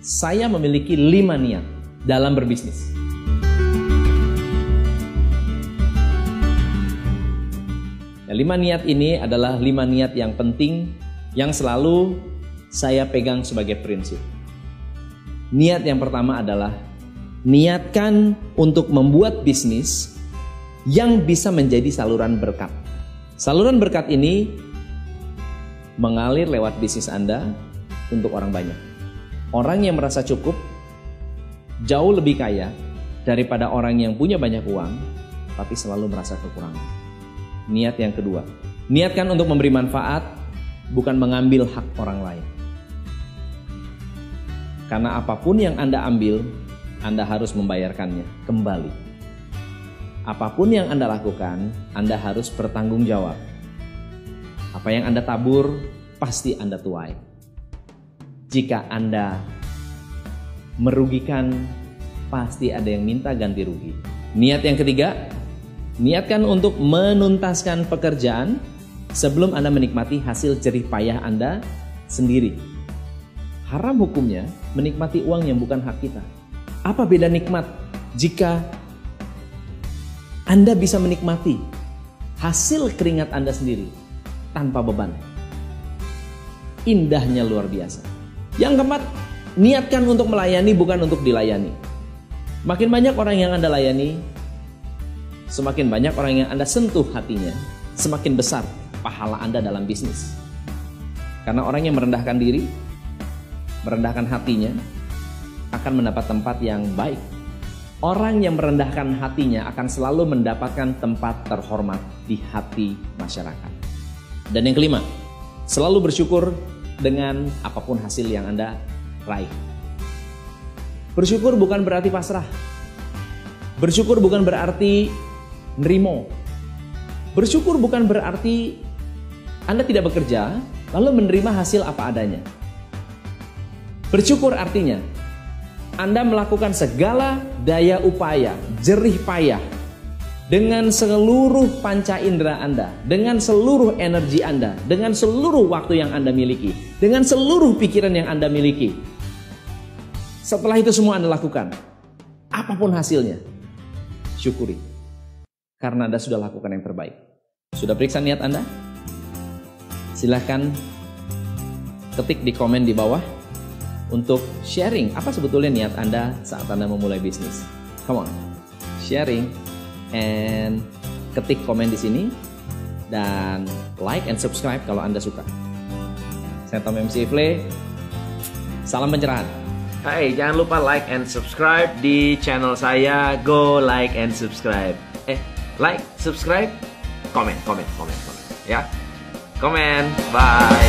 saya memiliki lima niat dalam berbisnis. Ya, lima niat ini adalah lima niat yang penting yang selalu saya pegang sebagai prinsip. Niat yang pertama adalah niatkan untuk membuat bisnis yang bisa menjadi saluran berkat. Saluran berkat ini mengalir lewat bisnis Anda untuk orang banyak. Orang yang merasa cukup jauh lebih kaya daripada orang yang punya banyak uang tapi selalu merasa kekurangan. Niat yang kedua, niatkan untuk memberi manfaat bukan mengambil hak orang lain. Karena apa pun yang Anda ambil, Anda harus membayarkannya kembali. Apa pun yang Anda lakukan, Anda harus bertanggung jawab. Apa yang Anda tabur, pasti Anda tuai. Jika Anda merugikan, pasti ada yang minta ganti rugi. Niat yang ketiga, niatkan untuk menuntaskan pekerjaan sebelum Anda menikmati hasil jerih payah Anda sendiri. Haram hukumnya menikmati uang yang bukan hak kita. Apa beda nikmat jika Anda bisa menikmati hasil keringat Anda sendiri tanpa beban? Indahnya luar biasa. Yang keempat, niatkan untuk melayani bukan untuk dilayani. Makin banyak orang yang Anda layani, semakin banyak orang yang Anda sentuh hatinya, semakin besar pahala Anda dalam bisnis. Karena orang yang merendahkan diri, merendahkan hatinya, akan mendapat tempat yang baik. Orang yang merendahkan hatinya akan selalu mendapatkan tempat terhormat di hati masyarakat. Dan yang kelima, selalu bersyukur dengan apa pun hasil yang Anda raih. Bersyukur bukan berarti pasrah. Bersyukur bukan berarti nerimo. Bersyukur bukan berarti Anda tidak bekerja lalu menerima hasil apa adanya. Bersyukur artinya Anda melakukan segala daya upaya, jerih payah dengan seluruh panca indera Anda, dengan seluruh energi Anda, dengan seluruh waktu yang Anda miliki, dengan seluruh pikiran yang Anda miliki. Setelah itu semua Anda lakukan, apa pun hasilnya, syukuri. Karena Anda sudah lakukan yang terbaik. Sudah periksa niat Anda? Silahkan ketik di komen di bawah untuk sharing apa sebetulnya niat Anda saat Anda memulai bisnis. Come on, sharing and ketik komen di sini dan like and subscribe kalau Anda suka. Saya Tom MC Ifle. Salam pencerahan. Hai, jangan lupa like and subscribe di channel saya. Go like and subscribe. Eh, like, subscribe, komen, komen, komen, komen. Ya, komen. Bye.